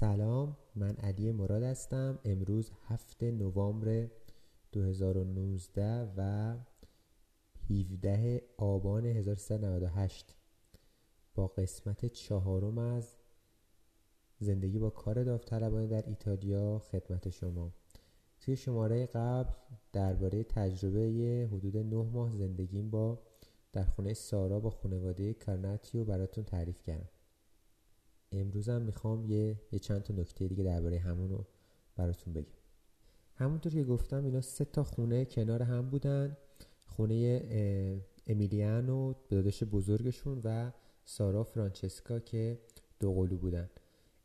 سلام من علی مراد هستم. امروز هفت نوامبر 2019 و 17 آبان 1398 با قسمت چهارم از زندگی با کار داوطلبانه در ایتالیا خدمت شما. توی شماره قبل درباره تجربه حدود نه ماه زندگیم با در خونه سارا با خانواده کارناتیو براتون تعریف کردم. امروز هم می‌خوام یه, یه چند تا نکته دیگه درباره همون رو براتون بگم. همونطور که گفتم اینا سه تا خونه کنار هم بودن. خونه امیلیانو داداش بزرگشون و سارا فرانچسکا که دو قلو بودن.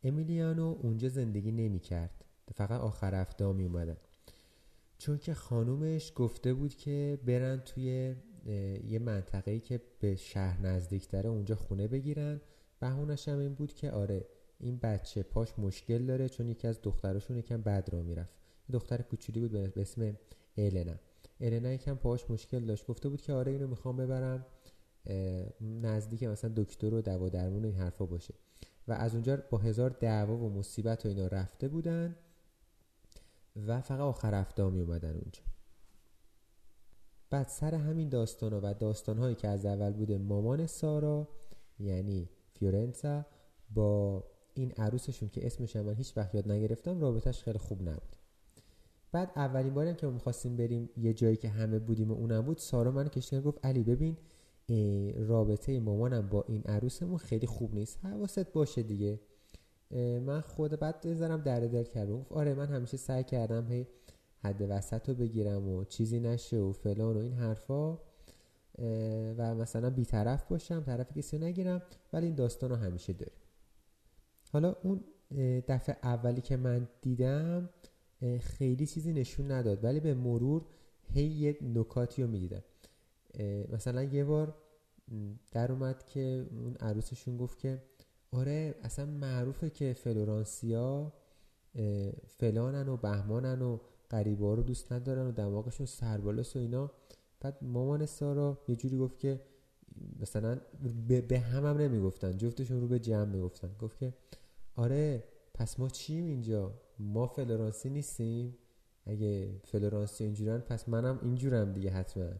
امیلیانو اونجا زندگی نمی کرد فقط آخر هفته می اومدن چون که خانومش گفته بود که برن توی یه منطقه‌ای که به شهر نزدیک داره اونجا خونه بگیرن. بهونش هم این بود که آره این بچه پاش مشکل داره چون یکی از دختراشون یکم بد را می‌رفت. دختر کوچولی بود به اسم النا النا یکم پاش مشکل داشت. گفته بود که آره اینو می‌خوام ببرم نزدیک مثلا دکتر و دوا درمون این حرفا باشه. و از اونجا با هزار دعوا و مصیبت و اینا رفته بودن و فقط آخر هفته می اومدن اونجا. بعد سر همین داستان و داستان هایی که از اول بوده مامان سارا یعنی فیورنسا با این عروسشون که اسمش من هیچ وقت یاد نگرفتم رابطش خیلی خوب نبود. بعد اولین باری که ما می‌خواستیم بریم یه جایی که همه بودیم و اونم بود سارا من کشتن گفت علی ببین رابطه مامانم با این عروسمون خیلی خوب نیست حواست باشه دیگه. من خود بعد بذارم در دل کردم گفت آره من همیشه سعی کردم هی حد وسط رو بگیرم و چیزی نشه و فلان و این حرفا. و مثلا بیطرف باشم طرف کسی نگیرم ولی این داستان رو همیشه داریم. حالا اون دفعه اولی که من دیدم خیلی چیزی نشون نداد ولی به مرور هی یه نکاتی رو می‌دیدم. مثلا یه بار در اومد که اون عروسشون گفت که آره اصلا معروفه که فلورانسیا فلانن و بهمانن و قریبا رو دوست ندارن و دماغشون سربالاست و اینا. بعد مامان سارا یه جوری گفت که مثلا به, هم هم نمی‌گفتن جفتشون رو به جمع می‌گفتن. گفت که آره پس ما چیم اینجا؟ ما فلورانسی نیستیم. اگه فلورانسی اینجورن پس منم اینجورم دیگه حتما.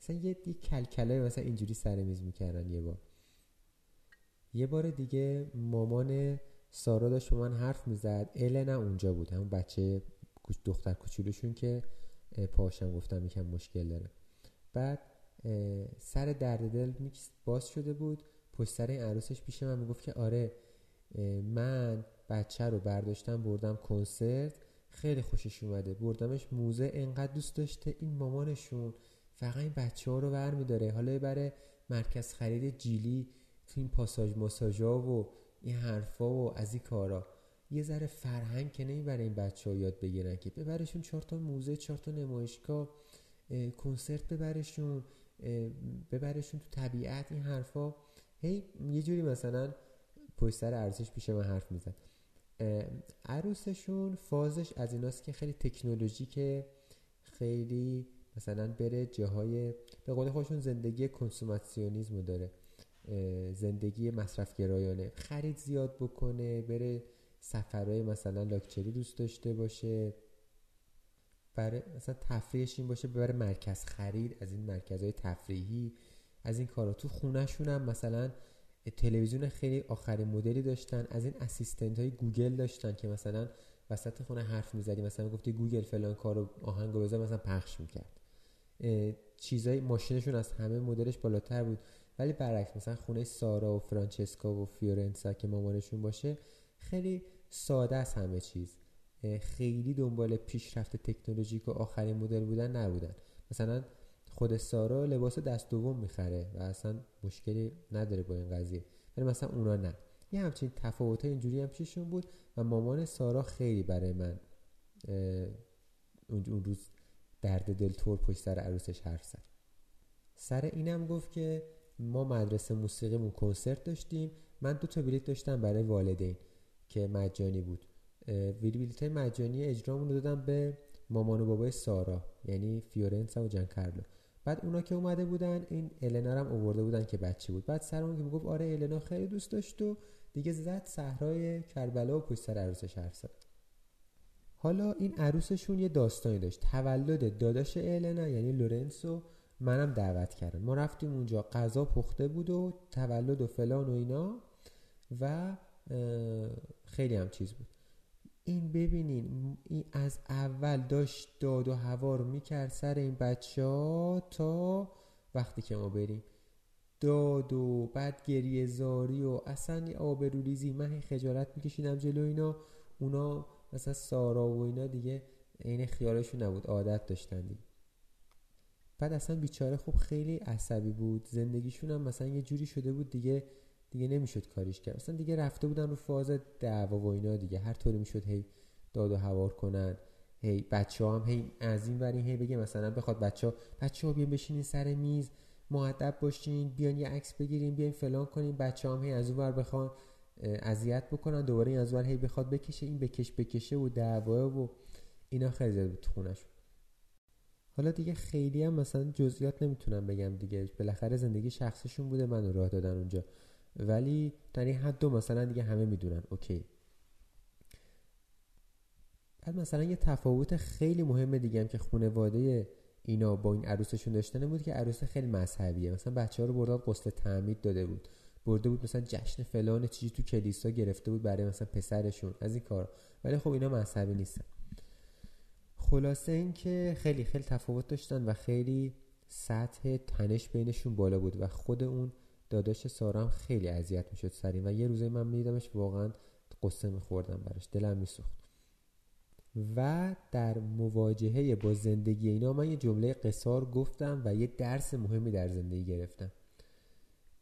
مثلا یه, یه کلکله مثلا اینجوری سر میز می‌کردن یه بار. یه بار دیگه مامان سارا داشت با من حرف می‌زد. النا اونجا بود همون بچه دختر کوچولوشون که پاشم گفتم یکم مشکل داره. بعد سر درد دل میکس باز شده بود. پشت سر این عروسش پیش من می‌گفت که آره من بچه رو برداشتم بردم کنسرت. خیلی خوشش اومده. بردمش موزه انقدر دوست داشته این مامانشون. فقط این بچه ها رو بر میداره. حالا بره مرکز خرید جیلی تو این پاساژ ماساژا و این حرفا و از این کارا. یه ذره فرهنگ که نمی‌بره این بچه ها یاد بگیرن که ببرشون چهار تا موزه چهار تا نمایشگاه. کنسرت ببرشون ببرشون تو طبیعت این حرفا. هی یه جوری مثلا پشت سر عروسش پیش من حرف می‌زد. عروسشون فازش از ایناست که خیلی تکنولوژیکه خیلی مثلا بره جاهای به قول خودشون زندگی کنسوماسیونیزمو داره. زندگی مصرف گرایانه خرید زیاد بکنه بره سفرهای مثلا لاکچری دوست داشته باشه. برای مثلا تفریحش این باشه ببره مرکز خرید از این مرکزهای تفریحی از این کارا. تو خونهشون هم مثلا تلویزیون خیلی آخرین مدلی داشتن از این assistant های گوگل داشتن که مثلا وسط خونه حرف می‌زدی مثلا گفتی گوگل فلان کارو آهنگو بذار مثلا پخش می‌کرد. چیزای ماشینشون از همه مدلش بالاتر بود. ولی برعکس مثلا خونه سارا و فرانچسکا و فیورنسا که مامانشون باشه خیلی ساده است همه چیز. خیلی دنبال پیشرفت تکنولوژیک و آخرین مدل بودن نبودن. مثلا خود سارا لباس دست دوم می‌خره و اصلا مشکلی نداره با این قضیه. ولی مثلا اونا نه. یه همچین تفاوت اینجوری هم پیششون بود و مامان سارا خیلی برای من اون روز درد دل طور پشت سر عروسش حرف زد. سر اینم گفت که ما مدرسه موسیقیمون کنسرت داشتیم. من دو تا بلیت داشتم برای والدین که مجانی بود. بلیت مجانی اجرامون رو دادم به مامان و بابای سارا یعنی فیورنسا و کارلو. بعد اونا که اومده بودن این النا هم آورده بودن که بچه بود. بعد سر اون که می‌گفت آره النا خیلی دوست داشت و دیگه زد صحرای کربلا و پشت سر عروسش حرف زد. حالا این عروسشون یه داستانی داشت. تولد داداش النا یعنی لورنسو منم دعوت کردم. ما رفتیم اونجا غذا پخته بود و تولد و فلان و اینا و خیلی هم چیز بود. این ببینین این از اول داشت داد و هوا رو می‌کرد سر این بچه ها تا وقتی که ما بریم. داد و بعد گریه زاری و اصلا آبروریزی من خجالت میکشیدم جلو اینا. اونا مثلا سارا و اینا دیگه این خیالشون نبود عادت داشتن دیگه. بعد اصلا بیچاره خوب خیلی عصبی بود. زندگیشون هم مثلا یه جوری شده بود دیگه دیگه نمی‌شد کاریش کرد. مثلا دیگه رفته بودن رو فاز دعوا و اینا دیگه. هر طوری می‌شد هی داد و هوار کنن هی بچه هم هی از این ورین هی بگه مثلا بخواد بچه ها بچه ها بیان بشینین سر میز معدب باشین بیان یه عکس بگیریم بیاین فلان کنیم بچه هم هی از اون ور بخوان اذیت بکنن. دوباره این از ور هی بخواد بکشه این بکش بکشه و دعوا و اینا خیلی زیاد بود خونش حالا دیگه خیلی هم مثلا جزئیات نمی‌تونم بگم دیگه. بالاخره زندگی شخصشون بوده منو راه دادن اونجا. ولی در این حد دو مثلا دیگه همه می‌دونن. اوکی. بعد مثلا یه تفاوت خیلی مهم دیگه هم که خانواده اینا با این عروسشون داشتن بود که عروس خیلی مذهبیه. مثلا بچه ها رو برداد قسل تعمید داده بود. برده بود مثلا جشن فلان چیزی تو کلیسا گرفته بود برای مثلا پسرشون. از این کار ولی خب اینا مذهبی نیستن. خلاصه این که خیلی خیلی تفاوت داشتن و خیلی سطح تنش بینشون بالا بود و خود اون داداش سارا خیلی اذیت می‌شد سری و یه روزه من میدیدمش واقعا قصه میخوردم براش دلم میسوخت. و در مواجهه با زندگی اینا من یه جمله قصار گفتم و یه درس مهمی در زندگی گرفتم.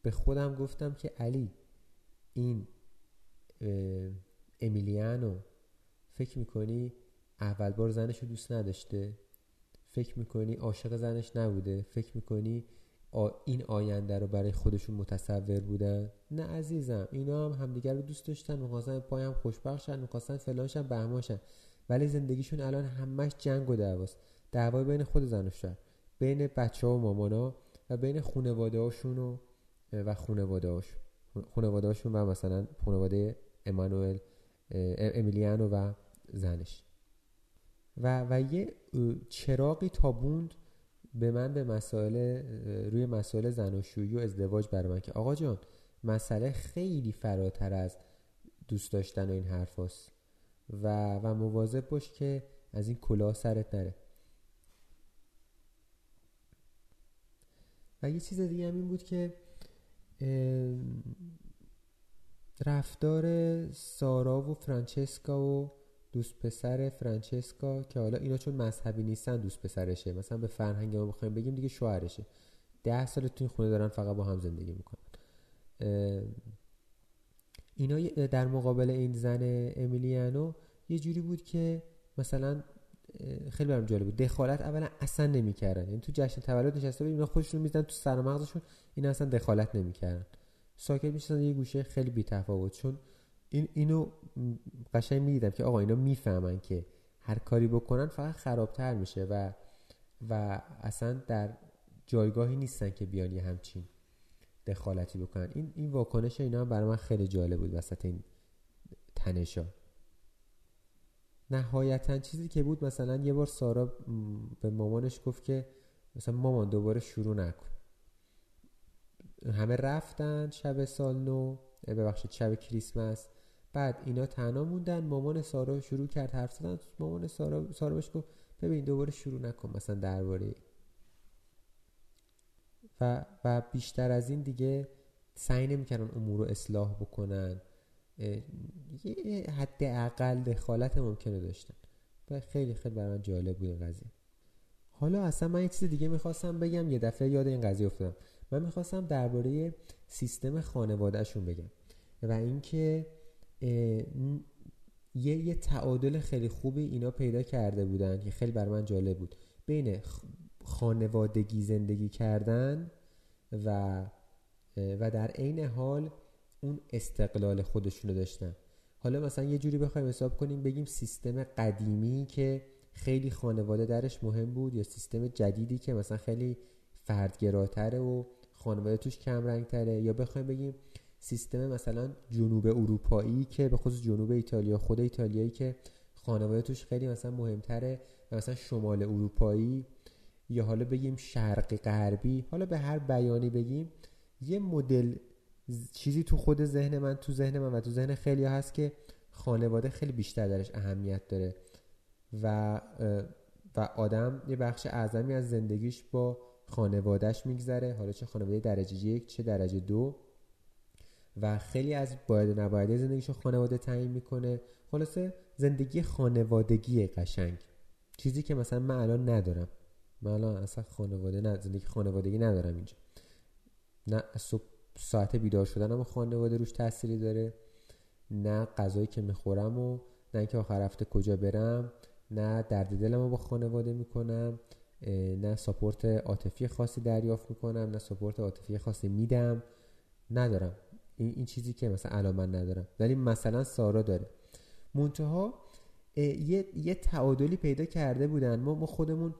به خودم گفتم که علی این امیلیانو فکر می‌کنی اول بار زنش دوست نداشته؟ فکر می‌کنی عاشق زنش نبوده؟ فکر می‌کنی این آینده رو برای خودشون متصور بودن؟ نه عزیزم اینا هم همدیگر رو دوست داشتن می‌خواستن پایم خوشبخت شن می‌خواستن فلانشن بهماشن ولی زندگیشون الان همش جنگ و دعواست. دعوای بین خود زن بین بچه ها و مامانا و بین خونواده هاشون و, و خونواده هاشون خونواده هاشون و مثلا خونواده امانوئل امیلیانو و زنش. و, و یه چراقی تابوند به من به مسائل روی مسائل زناشویی و ازدواج برای من که آقا جان مسئله خیلی فراتر از دوست داشتن و این حرف هست و, و مواظب باش که از این کلاه سرت نره. و یه چیز دیگه هم این بود که رفتار سارا و فرانچسکا و دوست پسر فرانچسکا که حالا اینا چون مذهبی نیستن دوست پسرشه. مثلا به فرهنگ ما بخوایم بگیم دیگه شوهرشه. ده سال تو این خونه دارن فقط با هم زندگی می‌کنن. اینا در مقابل این زن امیلیانو یه جوری بود که مثلا خیلی برام جالب بود. دخالت اولا اصلا نمی‌کردن. یعنی تو جشن تولد نشسته بود اینا خودشون می‌زدن تو سر مغزشون اینا اصلا دخالت نمی‌کردن. ساکت می‌شدن یه گوشه خیلی بی تفاوت چون این اینو قشنگ می‌دیدم که آقا اینا می‌فهمن که هر کاری بکنن فقط خرابتر میشه و و اصلا در جایگاهی نیستن که بیان همچین دخالتی بکنن. این این واکنش اینا هم برای من خیلی جالب بود وسط این تنشا نهایتا چیزی که بود مثلا یه بار سارا به مامانش گفت که مثلا مامان دوباره شروع نکن. همه رفتن شب سال نو ببخشید شب کریسمس. بعد اینا تنها موندن. مامان سارا شروع کرد حرف زدن. مامان سارا سارا بهش گفت ببین دوباره شروع نکن مثلا درباره. و و بیشتر از این دیگه سعی نمی‌کردن امور رو اصلاح بکنن. یه حد اقل دخالت ممکنه داشتن. و خیلی خیلی برای من جالب بود این قضیه. حالا اصلا من یه چیز دیگه می‌خواستم بگم. یه دفعه یاد این قضیه افتادم. من می‌خواستم درباره سیستم خانوادهشون بگم. و اینکه یه یه تعادل خیلی خوبی اینا پیدا کرده بودن که خیلی بر من جالب بود. بین خانوادگی زندگی کردن و و در عین حال اون استقلال خودشون رو داشتن. حالا مثلا یه جوری بخوایم حساب کنیم بگیم سیستم قدیمی که خیلی خانواده درش مهم بود یا سیستم جدیدی که مثلا خیلی فردگراتره و خانواده توش کم رنگ تره یا بخوایم بگیم سیستم مثلا جنوب اروپایی که به خصوص جنوب ایتالیا خود ایتالیایی که خانواده توش خیلی مثلا مهمتره و مثلا شمال اروپایی. یا حالا بگیم شرقی غربی. حالا به هر بیانی بگیم یه مدل چیزی تو خود ذهن من تو ذهن من و تو ذهن خیلی هست که خانواده خیلی بیشتر درش اهمیت داره. و و آدم یه بخش اعظمی از زندگیش با خانوادهش میگذره. حالا چه خانواده درجه یک چه درجه دو. و خیلی از باید نباید زندگیش رو خانواده تعیین می‌کنه. خلاصه زندگی خانوادگی قشنگ. چیزی که مثلا من الان ندارم. من الان اصلا خانواده نه زندگی خانوادگی ندارم اینجا. نه صبح ساعت بیدار شدنم و خانواده روش تأثیری داره. نه غذایی که می‌خورم و نه اینکه آخر هفته کجا برم. نه درد دلم رو با خانواده می‌کنم. نه ساپورت عاطفی خاصی دریافت می‌کنم. نه ساپورت عاطفی خاصی میدم. ندارم. این, این چیزی که مثلا الان من ندارم. ولی مثلا سارا داره. منتها یه, یه تعادلی پیدا کرده بودن. ما, ما خودمون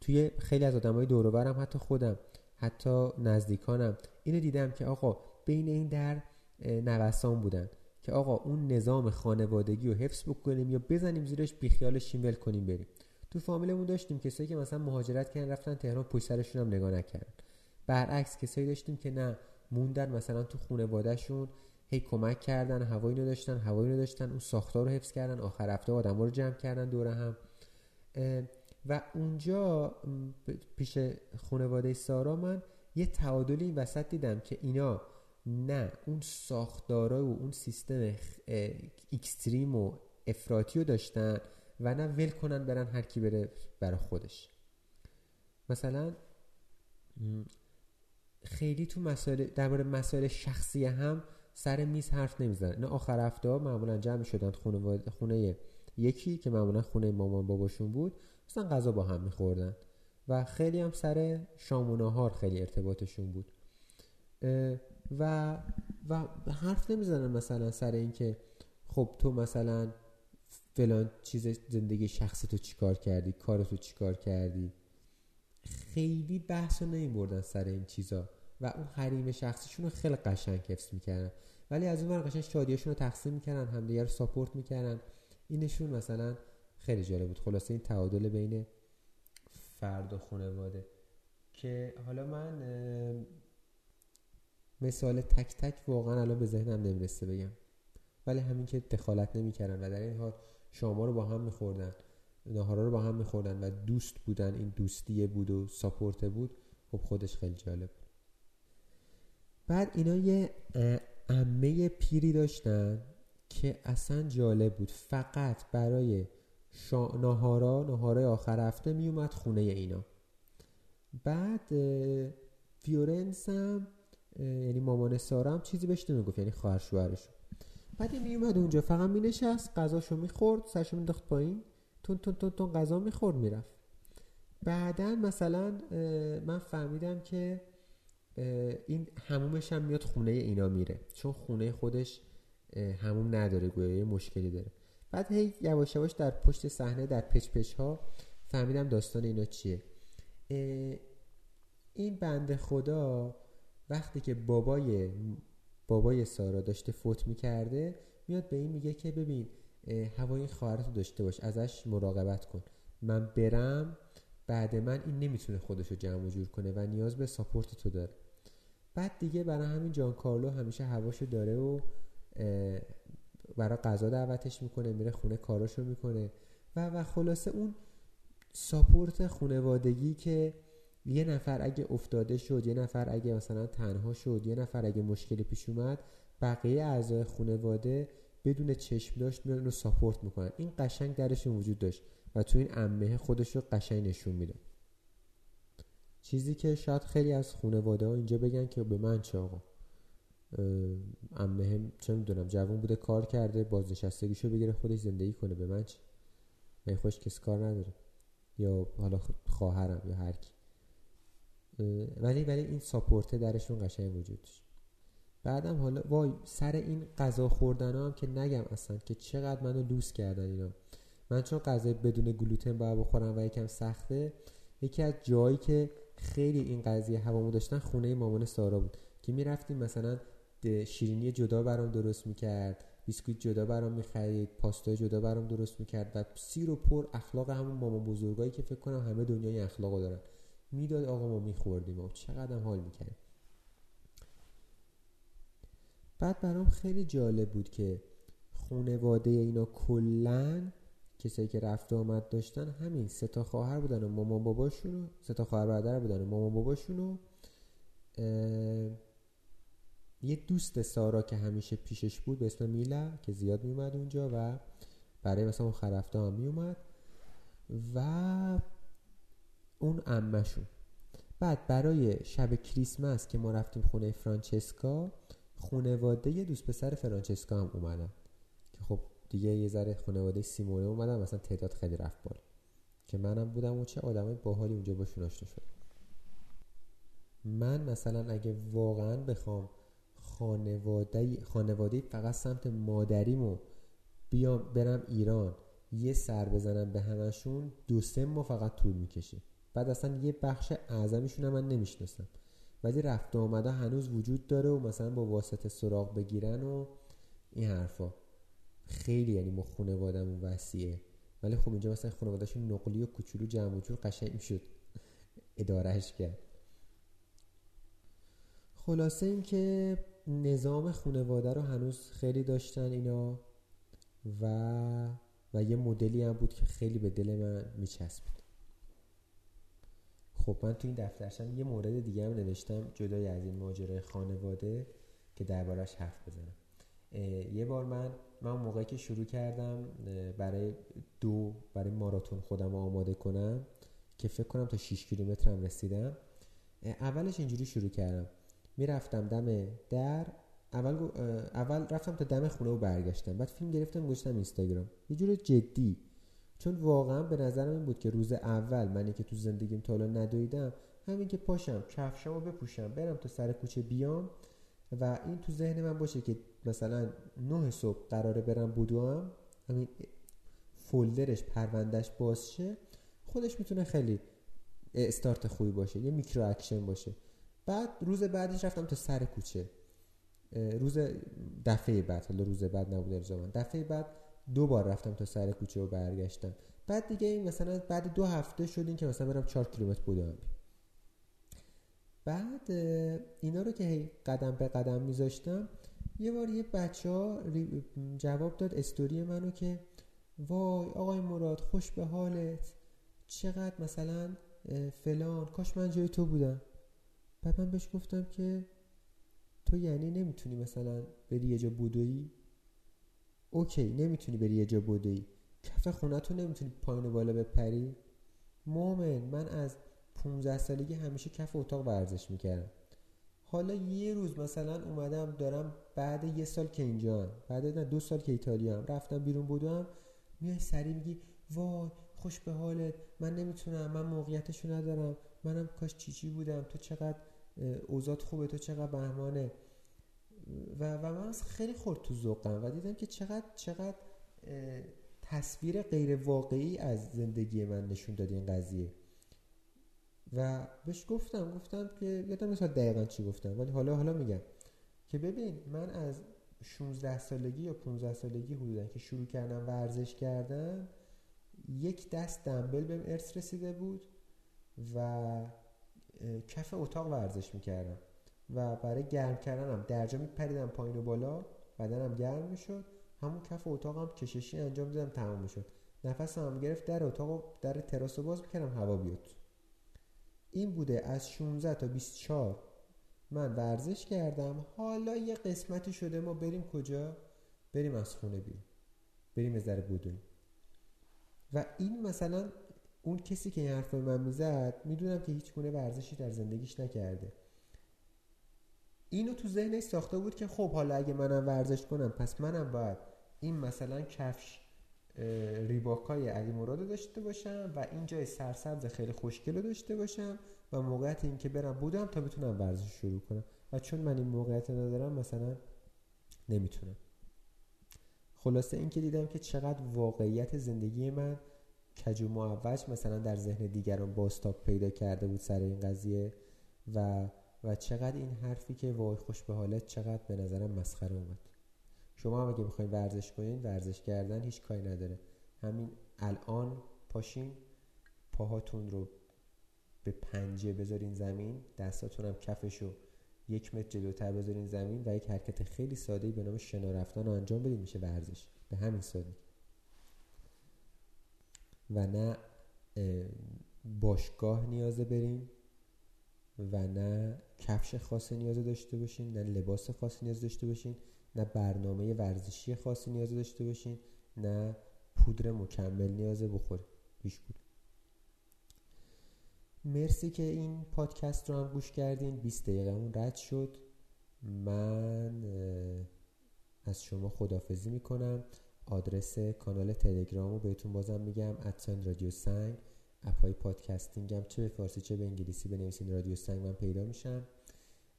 توی خیلی از آدمای دور حتی خودم حتی نزدیکانم اینو دیدم که آقا بین این در نوسان بودن که آقا اون نظام خانوادگی رو حفظ بکنیم یا بزنیم زیرش بیخیال شیمول کنیم بریم. تو فامیلمون داشتیم کسایی که مثلا مهاجرت کردن رفتن تهران پشت سرشون هم نگاه نکردن. برعکس کسایی داشتیم که نه موندن مثلا تو خانوادهشون هی کمک کردن هوایی رو داشتن هوایی رو داشتن اون ساختار رو حفظ کردن آخر هفته آدم رو جمع کردن دوره هم. و اونجا پیش خانواده سارا من یه تعادلی این وسط دیدم که اینا نه اون ساختارا و اون سیستم اکستریم و افراطی رو داشتن و نه ول کنن برن هر کی بره برای خودش. مثلا خیلی تو مسائل درباره مسائل شخصی هم سر میز حرف نمی‌زنن. نه آخر هفته معمولا جمع شدن خونه, خونه یکی که معمولا خونه مامان باباشون بود مثلا غذا با هم میخوردن و خیلی هم سر شام و نهار خیلی ارتباطشون بود. و و حرف نمی‌زنن مثلا سر اینکه خب تو مثلا فلان چیز زندگی شخصی تو چیکار کردی کارتو چیکار کردی. خیلی بحث رو نمی سر این چیزا. و اون حریم شخصیشون رو خیلی قشنگ حفظ می‌کردن. ولی از اون قشنگ شادیاشون رو تقسیم می‌کردن همدیگه رو ساپورت می‌کردن. اینشون مثلا خیلی جالب بود. خلاصه این تعادل بین فرد و خانواده که حالا من مثال تک تک واقعا الان به ذهنم نمی‌رسه بگم. ولی همین که دخالت نمی‌کردن و در این حال شما رو با هم میخوردن نهارا رو با هم میخوردن و دوست بودن این دوستیه بود و ساپورت بود خب خودش خیلی جالب بود. بعد اینا یه امه پیری داشتن که اصلا جالب بود. فقط برای شا... نهارا نهارای آخر هفته میومد خونه اینا. بعد فیورنس هم یعنی مامان سارا چیزی بهش نمی‌گفت یعنی خواهر شوهرش. بعد میومد اونجا فقط مینشست غذاشو می‌خورد سرشو مینداخت پایین تون تون تون تون غذا می‌خورد می‌رفت. بعدا مثلا من فهمیدم که این حمومش هم میاد خونه اینا میره. چون خونه خودش حموم نداره گویا یه مشکلی داره. بعد هی یواش یواش در پشت صحنه در پچ پچ ها فهمیدم داستان اینا چیه. این بنده خدا وقتی که بابای بابای سارا داشته فوت می‌کرده میاد به این میگه که ببین هوای خواهرتو داشته باش ازش مراقبت کن. من برم بعد من این نمی‌تونه خودشو جمع و جور کنه و نیاز به ساپورت تو داره. بعد دیگه برای همین جان کارلو همیشه هواشو داره و برای غذا دعوتش می‌کنه میره خونه کاراشو می‌کنه. و و خلاصه اون ساپورت خونوادگی که یه نفر اگه افتاده شد یه نفر اگه مثلا تنها شد یه نفر اگه مشکلی پیش اومد بقیه اعضای خانواده بدون چشم داشت میان رو ساپورت می‌کنن. این قشنگ درشون وجود داشت و تو این امه خودش رو قشنگ نشون میده. چیزی که شاید خیلی از خانواده ها اینجا بگن که به من چه آقا؟ امه چه می‌دونم جوان بوده کار کرده بازنشستگیشو بگیره خودش زندگی کنه. به من چه من خوش کسی کار نداره. یا حالا خواهرم یا هر کی. ولی ولی این ساپورته درشون قشنگ وجود داشت. بعدم حالا وای سر این غذا خوردن هم که نگم اصلا که چقدر منو لوس کردن اینا. من چون غذای بدون گلوتن باید بخورم و یکم سخته یکی از جایی که خیلی این قضیه هوامو داشتن خونه مامان سارا بود که می‌رفتیم مثلا شیرینی جدا برام درست می‌کرد بیسکویت جدا برام می‌خرید پاستای جدا برام درست می‌کرد و سیر و پر اخلاق همون مامان بزرگایی که فکر کنم همه دنیای اخلاقو دارن. می‌داد آقا ما میخوردیم و چقدر حال می‌کرد بعد برام خیلی جالب بود که خونواده اینا کلا کسایی که رفت آمد داشتن همین سه تا خواهر بودن و مامان باباشون سه تا خواهر برادر بودن و مامان باباشون و یه دوست سارا که همیشه پیشش بود به اسم میلا که زیاد میومد اونجا و برای مثلا اون خرفته هم میومد و اون امشون بعد برای شب کریسمس که ما رفتیم خونه فرانچسکا خونواده یه دوست پسر فرانچسکا هم اومدن که خب دیگه یه ذره خانواده سیمونه اومدن مثلا تعداد خیلی رفت بالا. که منم بودم و چه آدمای باحالی اونجا باشون آشنا شد من مثلا اگه واقعا بخوام خانواده خانواده فقط سمت مادریمو بیام برم ایران یه سر بزنم به همشون دو سه ماه فقط طول می‌کشه. بعد اصلا یه بخش اعظمیشون هم من نمی‌شناسم. ولی رفت آمده هنوز وجود داره و مثلا با واسطه سراغ بگیرن و این حرفا. خیلی یعنی ما خانوادهمون وسیعه. ولی خب اینجا مثلا خانوادهشون نقلی و کوچولو جمع و جور قشنگ می‌شد. ادارهش کرد. خلاصه این که نظام خانواده رو هنوز خیلی داشتن اینا و و یه مدلی هم بود که خیلی به دل من میچسبید. خب من تو این دفترشم یه مورد دیگه هم نوشتم جدای از این ماجرای خانواده که دربارش حرف بزنم. یه بار من من موقعی که شروع کردم برای دو برای ماراتون خودم آماده کنم که فکر کنم تا 6 کیلومتر هم رسیدم اولش اینجوری شروع کردم. می‌رفتم دم در اول اول رفتم تا دم خونه و برگشتم. بعد فیلم گرفتم گذاشتم اینستاگرام. یه جور جدی. چون واقعا به نظرم این بود که روز اول منی که تو زندگیم تا حالا ندویدم همین که پاشم کفشامو بپوشم برم تا سر کوچه بیام. و این تو ذهن من باشه که مثلا نه صبح قراره برم بدوام همین folder ش پروندهش باز شه خودش می‌تونه خیلی استارت خوبی باشه یه micro action باشه. بعد روز بعدش رفتم تا سر کوچه. روز دفعه بعد حالا روز بعد نبود من دفعه بعد دو بار رفتم تا سر کوچه و برگشتم. بعد دیگه این مثلا بعد دو هفته شد این که مثلا برم چهار کیلومتر بدوم بعد اینا رو که قدم به قدم میذاشتم یه بار یه بچه جواب داد استوری منو که وای آقای مراد خوش به حالت. چقدر مثلا فلان کاش من جای تو بودم. بعد من بهش گفتم که تو یعنی نمی‌تونی مثلا بری یه جا بودویی؟ اوکی نمی‌تونی بری یه جا بودویی. کف خونه تو نمی‌تونی پایین و بالا بپری؟ مومن من از 15 سالگی همیشه کف اتاق ورزش می‌کردم. حالا یه روز مثلا اومدم دارم بعد یه سال که اینجا بعد نه دو سال که ایتالیا هم رفتم بیرون بودم میای سری میگی وای خوش به حالت من نمی‌تونم من موقعیتشو ندارم منم کاش چیچی بودم تو چقدر اوزاد خوبه تو چقدر بهمانه. و, و من خیلی خورد تو ذوقم و دیدم که چقدر چقدر تصویر غیر واقعی از زندگی من نشون داد این قضیه. و بهش گفتم گفتم که یادم مثلا دقیقا چی گفتم ولی حالا حالا میگم که ببین من از 16 سالگی یا 15 سالگی حدودا که شروع کردم ورزش کردن یک دست دنبل بهم ارث رسیده بود و کف اتاق ورزش می‌کردم و برای گرم کردنم درجا میپریدم پایین و بالا بدنم گرم می‌شد همون کف اتاقم کششی انجام دادم تمام می‌شد. نفسم گرفت در اتاق در تراس باز می‌کردم هوا بیاد این بوده از 16 تا 24 من ورزش کردم. حالا یه قسمتی شده ما بریم کجا؟ بریم از خونه بیرون. بریم از ذره بودونیم و این مثلا اون کسی که این حرف من می‌زد می‌دونم که هیچ گونه ورزشی در زندگیش نکرده. اینو تو ذهنش ساخته بود که خب حالا اگه منم ورزش کنم پس منم باید این مثلا کفش ریباکای علی مراد داشته باشم و این جای سرسبز خیلی خوشگل داشته باشم و موقعیت این که برم بودم تا بتونم ورزش شروع کنم. و چون من این موقعیت ندارم مثلا نمی‌تونم. خلاصه این که دیدم که چقدر واقعیت زندگی من کج و معوج مثلا در ذهن دیگران باستاب پیدا کرده بود سر این قضیه و و چقدر این حرفی که وای خوش به حالت چقدر به نظرم مسخره اومد. شما هم اگه می‌خواین ورزش کنین ورزش کردن هیچ کاری نداره. همین الان پاشین پاهاتون رو به پنجه بذارین زمین دستاتون هم کفشو یک متر جلوتر بذارین زمین و یک حرکت خیلی ساده به نام شنا رفتن رو انجام بدین میشه ورزش. به همین ساده و نه باشگاه نیازه بریم و نه کفش خاصی نیازه داشته باشین نه لباس خاصی نیاز داشته باشین. نه برنامه ورزشی خاصی نیاز داشته باشین نه پودر مکمل نیازه بخورید هیچ بود مرسی که این پادکست رو هم گوش کردین. 20 دقیقه رد شد. من از شما خدافزی می‌کنم. آدرس کانال تلگرام رو بهتون بازم میگم. ادسان رادیو سنگ. پادکستینگ هم چه به فارسی چه به انگلیسی بنویسین. رادیو سنگ من پیدا میشم.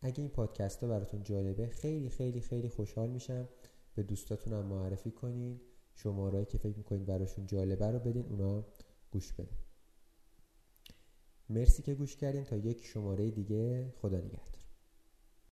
اگه این پادکست ها براتون جالبه خیلی خیلی خیلی خوشحال میشم. به دوستاتون هم معرفی کنین. شمارهایی که فکر می‌کنین براشون جالبه رو بدین اونا گوش بدین مرسی که گوش کردین. تا یک شماره دیگه خدا نگهدار.